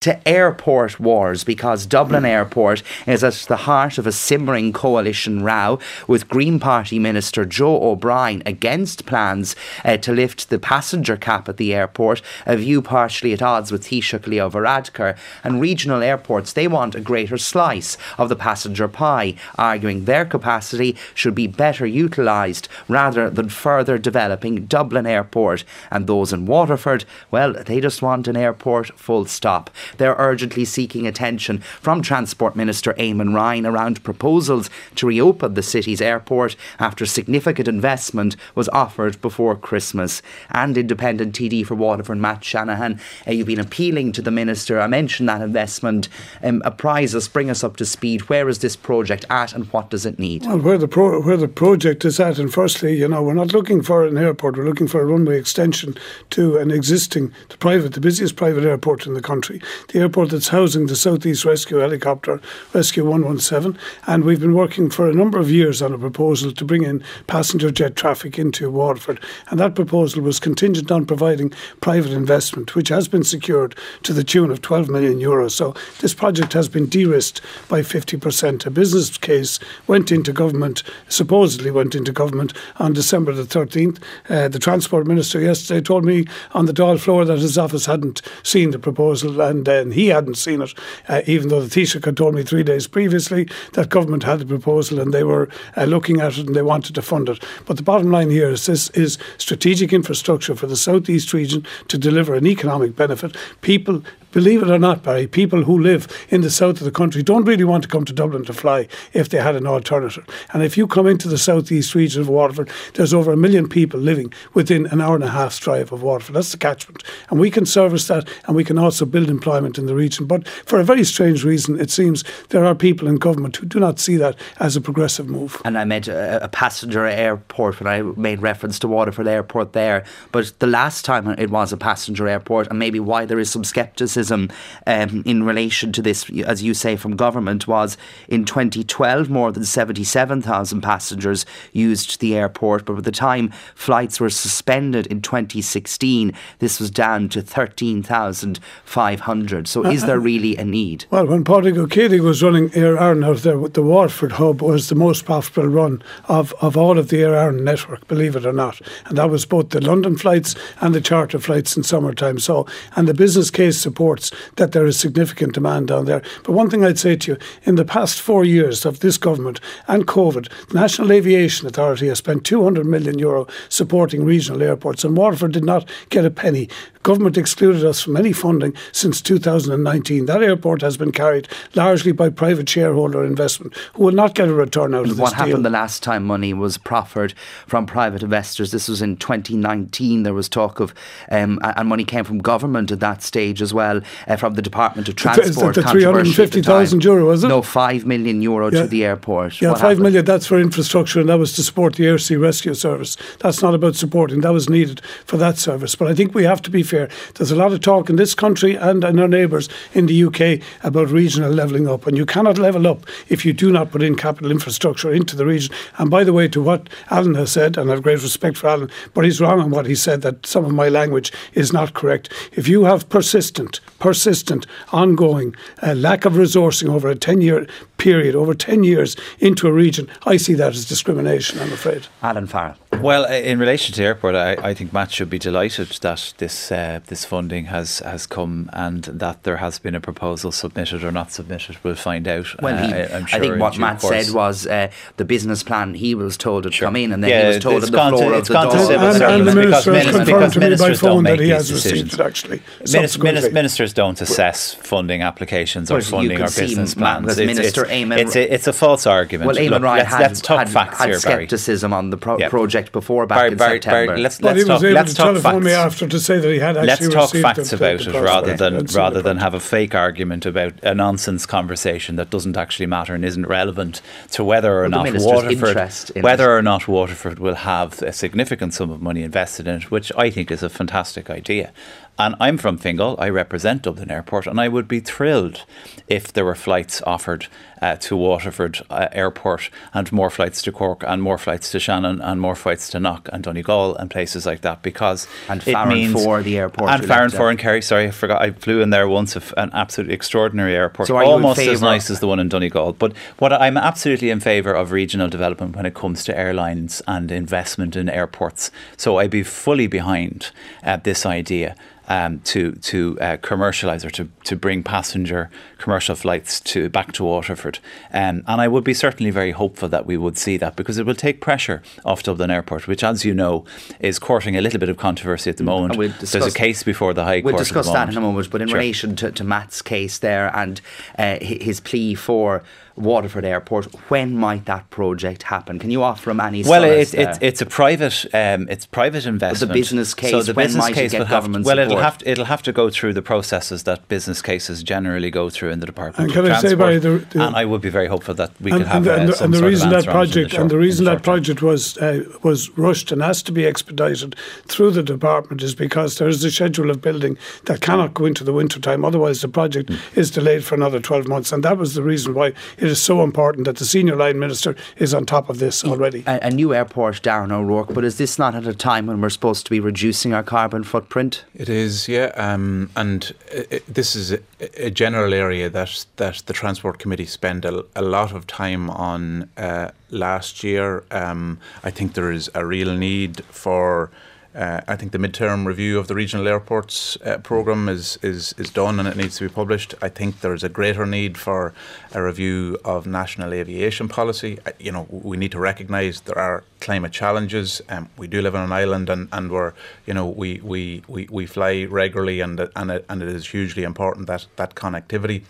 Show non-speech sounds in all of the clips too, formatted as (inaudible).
to airport wars because Dublin Airport is at the heart of a simmering coalition row with Green Party Minister Joe O'Brien against plans uh, to lift the passenger cap at the airport, a view partially at odds with Taoiseach Leo Varadkar. And regional airports, they want a greater slice of the passenger pie, arguing their capacity should be better utilised rather than further developing Dublin Airport. And those in Waterford, well, they just want an airport full stop. They're urgently seeking attention from Transport Minister Eamon Ryan around proposals to reopen the city's airport after significant investment was offered before Christmas. And independent TD for Waterford, Matt Shanahan, uh, you've been appealing to the Minister. I mentioned that investment. Um, apprise us, bring us up to speed. Where is this project at and what does it need? Well, where the, pro- where the project is at, and firstly, you know, we're not looking for an airport, we're looking for a runway extension to an existing, the private, the busiest private airport in the country the airport that's housing the Southeast Rescue Helicopter, Rescue 117. And we've been working for a number of years on a proposal to bring in passenger jet traffic into Waterford. And that proposal was contingent on providing private investment, which has been secured to the tune of 12 million euros. So this project has been de risked by 50%. A business case went into government, supposedly went into government on December the 13th. Uh, the Transport Minister yesterday told me on the Dáil floor that his office hadn't seen the proposal and and he hadn't seen it, uh, even though the Taoiseach had told me three days previously that government had the proposal and they were uh, looking at it and they wanted to fund it. But the bottom line here is this is strategic infrastructure for the southeast region to deliver an economic benefit. People believe it or not, Barry, people who live in the south of the country don't really want to come to Dublin to fly if they had an alternative. And if you come into the southeast region of Waterford, there's over a million people living within an hour and a half's drive of Waterford. That's the catchment. And we can service that and we can also build employment in the region. But for a very strange reason, it seems there are people in government who do not see that as a progressive move. And I meant a, a passenger airport when I made reference to Waterford Airport there. But the last time it was a passenger airport, and maybe why there is some scepticism criticism um, in relation to this, as you say, from government was in 2012 more than 77,000 passengers used the airport, but by the time flights were suspended in 2016, this was down to 13,500. So is there really a need? Well, when Padraig O'Keefe was running Aer Arann out there, the Waterford hub was the most profitable run of, of all of the Aer Arann network, believe it or not. And that was both the London flights and the charter flights in summertime. So, and the business case support reports that there is significant demand down there. But one thing I'd say to you in the past four years of this government and COVID, the National Aviation Authority has spent 200 million euro supporting regional airports, and Waterford did not get a penny. Government excluded us from any funding since 2019. That airport has been carried largely by private shareholder investment, who will not get a return out of this. What happened deal. the last time money was proffered from private investors? This was in 2019. There was talk of, um, and money came from government at that stage as well, uh, from the Department of Transport. The, the 350,000 euro, was it? No, 5 million euro yeah. to the airport. Yeah, what 5 happened? million, that's for infrastructure, and that was to support the air sea rescue service. That's not about supporting, that was needed for that service. But I think we have to be fair. There's a lot of talk in this country and in our neighbours in the UK about regional levelling up, and you cannot level up if you do not put in capital infrastructure into the region. And by the way, to what Alan has said, and I have great respect for Alan, but he's wrong on what he said that some of my language is not correct. If you have persistent, persistent, ongoing uh, lack of resourcing over a 10 year period, over 10 years into a region, I see that as discrimination, I'm afraid. Alan Farrell. Well, in relation to the airport, I, I think Matt should be delighted that this uh, this funding has, has come and that there has been a proposal submitted or not submitted. We'll find out. Well, he, uh, sure I think what Matt course. said was uh, the business plan he was told to sure. come in, and then yeah, he was told on the floor to, of the door. And, and, the minister has confirmed to me by phone that he has received it. Actually, Minis- ministers don't assess funding applications or funding or business plans. Minister Eamon, it's, a, it's a false argument. Well, Eamon Ryan had, let's talk had, facts had here, scepticism on the pro- project before back Barry, in Barry, September. Barry, let's, let's talk, let's talk facts. me after to say that he had Let's talk facts about it rather than rather than have a fake argument about a nonsense conversation that doesn't actually matter and isn't relevant to whether or well, not Waterford whether or not Waterford will have a significant sum of money invested in it, which I think is a fantastic idea. And I'm from Fingal. I represent Dublin Airport, and I would be thrilled if there were flights offered uh, to Waterford uh, Airport and more flights to Cork and more flights to Shannon and more flights to Knock and Donegal and places like that because and it means for the airport and Farranfore and Kerry. Sorry, I forgot. I flew in there once. An absolutely extraordinary airport, so almost as nice as the one in Donegal. But what I'm absolutely in favour of regional development when it comes to airlines and investment in airports. So I'd be fully behind uh, this idea um, to to uh, commercialise or to, to bring passenger commercial flights to back to Waterford. Um, and I would be certainly very hopeful that we would see that because it will take pressure off Dublin Airport, which, as you know, is courting a little bit of controversy at the mm, moment. We'll There's a case before the High we'll Court. We'll discuss that in a moment. But in sure. relation to, to Matt's case there and uh, his plea for Waterford Airport. When might that project happen? Can you offer him any? Well, it, it, it's a private, um, it's private investment. But the business case. So the business case will have to, well, it'll have to, it'll have to go through the processes that business cases generally go through in the Department and can I Say by the, the, and I would be very hopeful that we and, could have and, uh, and, and the reason that project and the reason that project was uh, was rushed and has to be expedited through the department is because there is a schedule of building that cannot go into the winter time. Otherwise, the project mm. is delayed for another twelve months, and that was the reason why it is so important that the senior line minister is on top of this already. A, a new airport, Darren O'Rourke, but is this not at a time when we're supposed to be reducing our carbon footprint? It is, yeah, um, and it, this is a, a, general area that that the Transport Committee spent a, a lot of time on uh, last year. Um, I think there is a real need for uh, I think the midterm review of the regional airports uh, programme is, is, is done and it needs to be published. I think there is a greater need for a review of national aviation policy. Uh, you know, we need to recognise there are climate challenges. Um, we do live on an island and, and we're, you know, we, we, we, we fly regularly and, and, it, and it is hugely important that, that connectivity.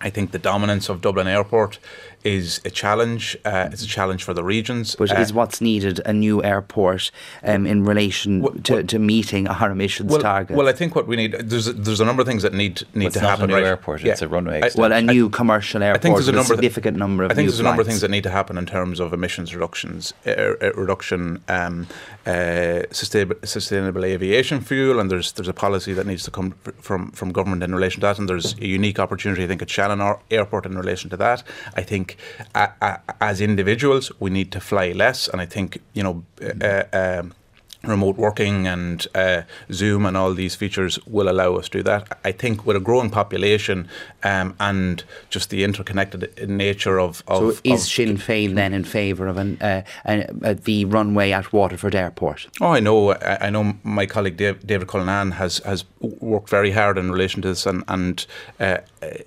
I think the dominance of Dublin Airport is a challenge. Uh, it's a challenge for the regions. But uh, is what's needed a new airport um, in relation well, to, to, meeting our emissions well, target? Well, I think what we need there's a, there's a number of things that need need to happen. A new right? airport. Yeah. It's a runway. I, well, a new I, commercial airport. I think there's a, number, a significant number of. I think there's a number of things that need to happen in terms of emissions reductions, uh, uh, reduction, um, uh, sustainable, sustainable aviation fuel, and there's there's a policy that needs to come from from government in relation to that, and there's a unique opportunity I think at Shannon Airport in relation to that. I think. Uh, as individuals, we need to fly less, and I think you know. Uh, um, remote working and uh, Zoom and all these features will allow us to do that. I think with a growing population um, and just the interconnected nature of. of so is of Sinn Féin then in favour of an, uh, uh, the runway at Waterford Airport? Oh, I know. I, I know my colleague Dave, David Cullinane has has worked very hard in relation to this and and uh,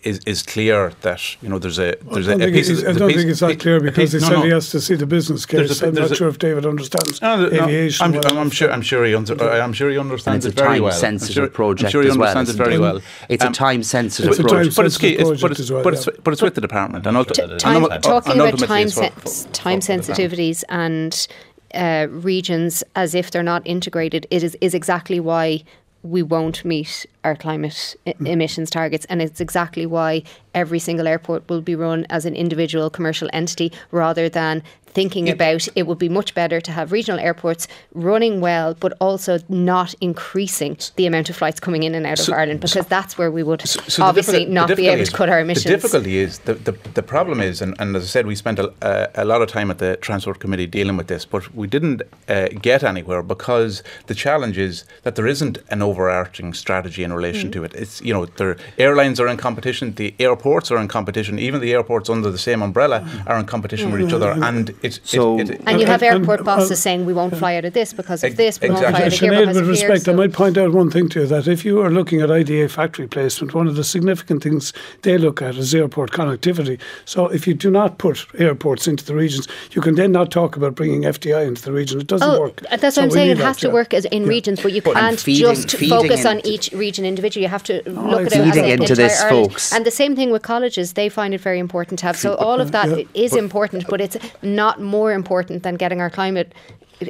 is is clear that you know there's a there's I a, a piece. Of, I don't think it's that clear because he no, said no. he has to see the business case. A, I'm not sure if David understands no, aviation. I'm, I'm, I'm, sure. I'm sure he. Under, I'm sure he understands it very well. It's a time-sensitive sure, project. I'm sure he understands well, it very well. It's um, a time-sensitive project, but it's key. But it's but it's but it's with the department. And talking about time time sensitivities and. Uh, regions as if they're not integrated it is, is exactly why we won't meet our climate I- mm. emissions targets. And it's exactly why every single airport will be run as an individual commercial entity rather than thinking yeah. about it would be much better to have regional airports running well, but also not increasing the amount of flights coming in and out so, of Ireland, because so, that's where we would so, so obviously not be able is, to cut our emissions. The difficulty is the, the, the problem is, and, and, as I said, we spent a, a, lot of time at the Transport Committee dealing with this, but we didn't uh, get anywhere because the challenge is that there isn't an overarching strategy in relation mm. to it. It's you know, the airlines are in competition, the airports are in competition, even the airports under the same umbrella mm. are in competition mm. with each other, and it's so. It, it, and you have airport uh, bosses saying we won't fly out of this because of this, we exactly. won't fly out of here because with respect, here, so. I might point out one thing to you that if you are looking at IDA factory placement, one of the significant things they look at is airport connectivity. So if you do not put airports into the regions, you can then not talk about bringing FDI into the region. It doesn't oh, work. That's so what I'm saying. It has to work as in yeah. regions, but you but can't feeding, just feeding focus on each region individually. You have to oh, look at it as into this, Ireland. folks. And the same thing with colleges; they find it very important to have. So all of that is important, but it's not more important than getting our climate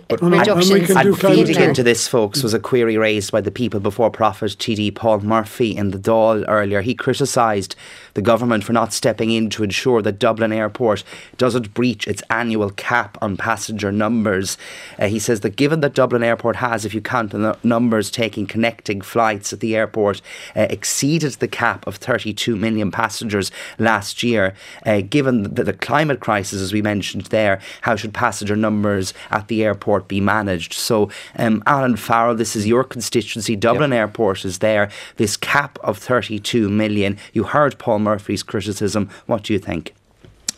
but and feeding into this, folks, was a query raised by the People Before Profit TD Paul Murphy in the Dáil earlier. He criticised the government for not stepping in to ensure that Dublin Airport doesn't breach its annual cap on passenger numbers. Uh, he says that given that Dublin Airport has, if you count the numbers taking connecting flights at the airport, uh, exceeded the cap of 32 million passengers last year, uh, given the, the climate crisis, as we mentioned there, how should passenger numbers at the airport be managed? So, um, Alan Farrell, this is your constituency. Dublin yep. Airport is there. This cap of 32 million. You heard Paul Murphy's criticism. What do you think?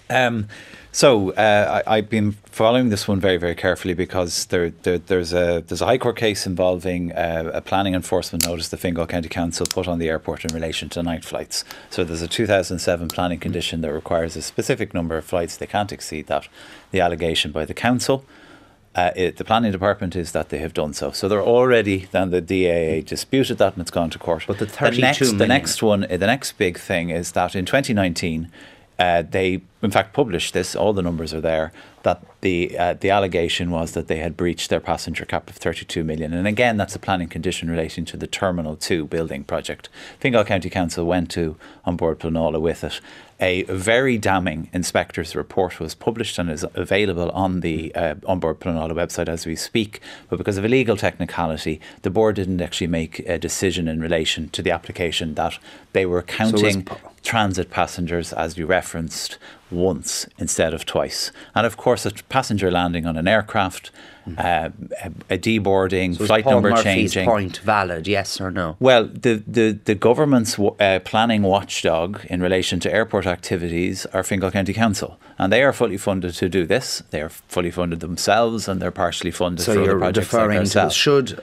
Um, so uh, I, have been following this one very, very carefully because there, there, there's a there's a High Court case involving uh, a planning enforcement notice the Fingal County Council put on the airport in relation to night flights. So there's a 2007 planning condition that requires a specific number of flights. They can't exceed that. The allegation by the council. Uh, it, the planning department is that they have done so. So they're already then the DAA disputed that and it's gone to court. But the the next, the next one, the next big thing is that in 2019 uh, they in fact published this. All the numbers are there. That the uh, the allegation was that they had breached their passenger cap of 32 million, and again that's a planning condition relating to the Terminal Two building project. Fingal County Council went to An Bord Pleanála with it. A very damning inspector's report was published and is available on the uh, An Bord website as we speak. But because of a legal technicality, the board didn't actually make a decision in relation to the application that they were counting. So transit passengers, as you referenced, once instead of twice. And of course, a passenger landing on an aircraft, mm-hmm. uh, a, a, deboarding, so flight Paul number Murphy's changing. point valid, yes or no? Well, the, the, the government's uh, planning watchdog in relation to airport activities are Fingal County Council. And they are fully funded to do this. They are fully funded themselves and they're partially funded so for you're other projects deferring like to should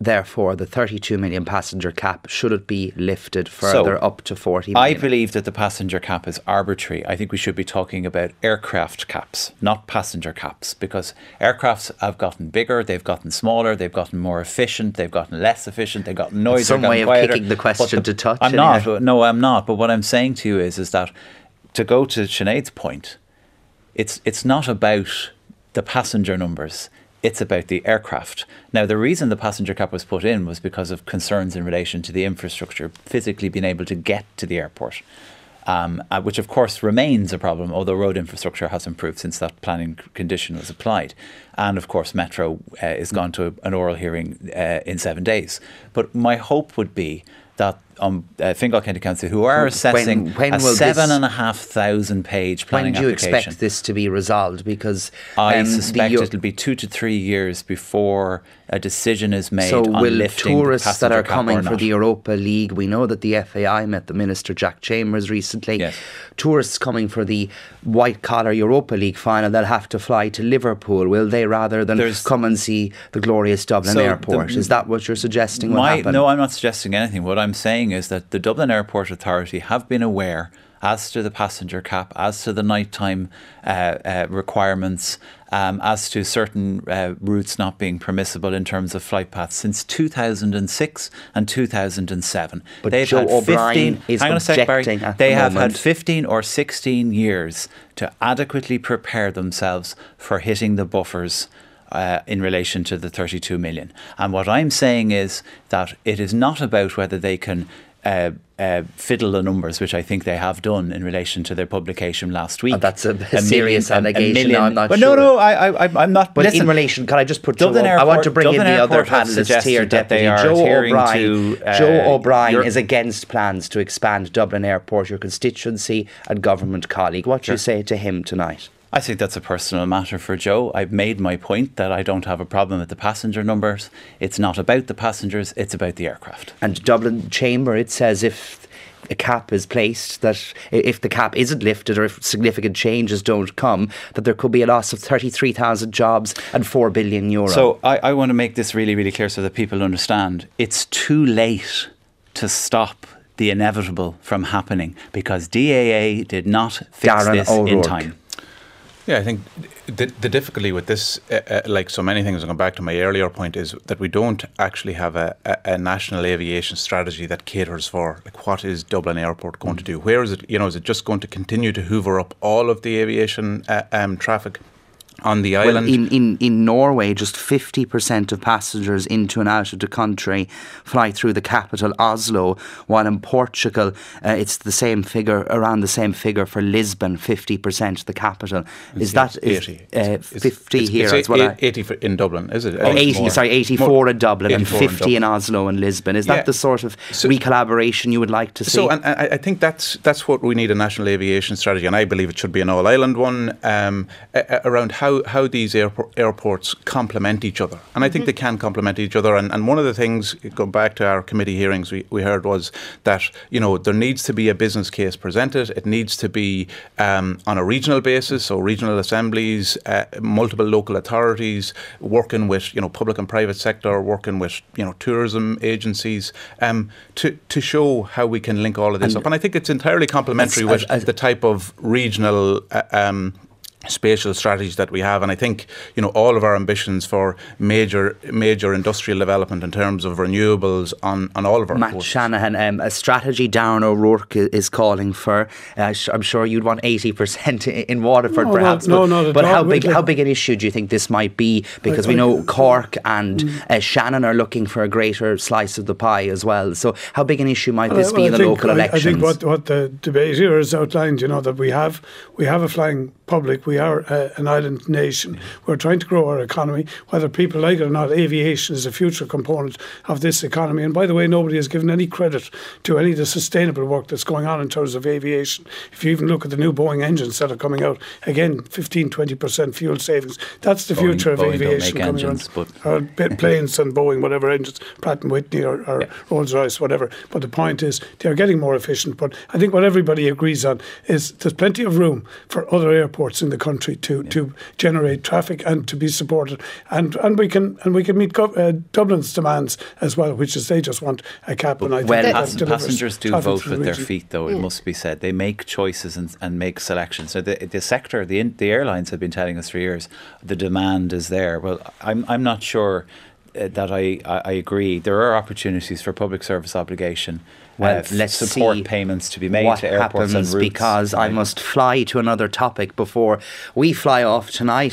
therefore, the 32 million passenger cap, should it be lifted further so, up to 40 million? I believe that the passenger cap is arbitrary. I think we should be talking about aircraft caps, not passenger caps, because aircrafts have gotten bigger, they've gotten smaller, they've gotten more efficient, they've gotten less efficient, they've gotten noisier. Some way of quieter. kicking the question the, to touch. I'm not. No, I'm not. But what I'm saying to you is, is that to go to Sinéad's point, it's it's not about the passenger numbers it's about the aircraft. Now, the reason the passenger cap was put in was because of concerns in relation to the infrastructure, physically being able to get to the airport. Um, uh, which of course remains a problem, although road infrastructure has improved since that planning condition was applied. And of course, Metro uh, is gone to an oral hearing uh, in seven days. But my hope would be that um, uh, Fingal County Council, who are assessing when, when a seven and a half thousand page planning When do you expect this to be resolved? Because I um, suspect it'll be two to three years before a decision is made. So will tourists that are coming for the Europa League? We know that the FAI met the Minister Jack Chambers recently. Yes. Tourists coming for the white collar Europa League final, they'll have to fly to Liverpool, will they, rather than There's, come and see the glorious Dublin so airport? The, is that what you're suggesting? My, no, I'm not suggesting anything. What I'm saying is that the Dublin Airport Authority have been aware as to the passenger cap, as to the nighttime uh, uh, requirements, um, as to certain uh, routes not being permissible in terms of flight paths since 2006 and 2007. But They've Joe had 15, O'Brien is hang on a sec, Barry, They the have moment. had 15 or 16 years to adequately prepare themselves for hitting the buffers uh, in relation to the 32 million. And what I'm saying is that it is not about whether they can uh, uh, fiddle the numbers, which I think they have done in relation to their publication last week. Oh, that's a, a serious million, allegation. A no, I'm not but sure. No, no, I, I, I'm not. But listen, in relation, can I just put Dublin Airport, I want to bring Dublin in the Airport other panelists here. Deputy Joe O'Brien. To, uh, Joe O'Brien is against plans to expand Dublin Airport. Your constituency and government colleague. What do sure. you say to him tonight? I think that's a personal matter for Joe. I've made my point that I don't have a problem with the passenger numbers. It's not about the passengers, it's about the aircraft. And Dublin Chamber, it says if a cap is placed, that if the cap isn't lifted or if significant changes don't come, that there could be a loss of 33,000 jobs and 4 billion euro. So I, I want to make this really, really clear so that people understand. It's too late to stop the inevitable from happening because DAA did not fix Darren this O'Rourke. in time. Yeah, I think the, the difficulty with this, uh, uh, like so many things, going back to my earlier point, is that we don't actually have a, a, a, national aviation strategy that caters for like what is Dublin Airport going mm. to do? Where is it? You know, is it just going to continue to hoover up all of the aviation uh, um, traffic? On the island. Well, in, in, in Norway, just 50% of passengers into and out of the country fly through the capital, Oslo, while in Portugal, uh, it's the same figure, around the same figure for Lisbon, 50% the capital. Is that 80. Uh, 50 it's, here it's as well? 80 in Dublin, is it? Oh, 80, more. sorry, 84 more. in Dublin 84 and 50 in, in, Oslo and Lisbon. Is yeah. that the sort of so, recollaboration you would like to see? So, and I, I, think that's that's what we need a national aviation strategy, and I believe it should be an all island one um, around how how these airport, airports complement each other. And I think mm-hmm. they can complement each other. And, and one of the things, going back to our committee hearings, we, we heard was that, you know, there needs to be a business case presented. It needs to be um, on a regional basis, so regional assemblies, uh, multiple local authorities, working with, you know, public and private sector, working with, you know, tourism agencies um, to, to show how we can link all of this and up. And I think it's entirely complementary with as, the type of regional uh, um, spatial strategies that we have. And I think you know all of our ambitions for major major industrial development in terms of renewables on, on all of our Matt coasts. Shanahan um, a strategy Darren O'Rourke is calling for. Uh, I'm sure you'd want 80% in Waterford no, perhaps no, but, no, but how big how big an issue do you think this might be? Because I, we know Cork and mm. uh, Shannon are looking for a greater slice of the pie as well. So how big an issue might this well, be in the local I, elections I think what, what the debate here has outlined you know that we have we have a flying public. We are uh, an island nation. We're trying to grow our economy. Whether people like it or not, aviation is a future component of this economy. And by the way, nobody has given any credit to any of the sustainable work that's going on in terms of aviation. If you even look at the new Boeing engines that are coming out, again, 15, 20% fuel savings. That's the future of Boeing aviation coming engines, But (laughs) planes and Boeing, whatever engines, Pratt and Whitney or, or yeah. Rolls Royce, whatever. But the point is, they are getting more efficient. But I think what everybody agrees on is there's plenty of room for other airports in the country to, yeah. to generate traffic and to be supported. And and we can and we can meet uh, Dublin's demands as well, which is they just want a cap. But and I well, pass- passengers do vote with their feet, though. Yeah. It must be said they make choices and, and make selections. So the the sector, the the airlines have been telling us for years, the demand is there. Well, I'm I'm not sure uh, that I, I, I agree. There are opportunities for public service obligation well, uh, let's support payments to be made what to airports happens because I must fly to another topic before we fly off tonight.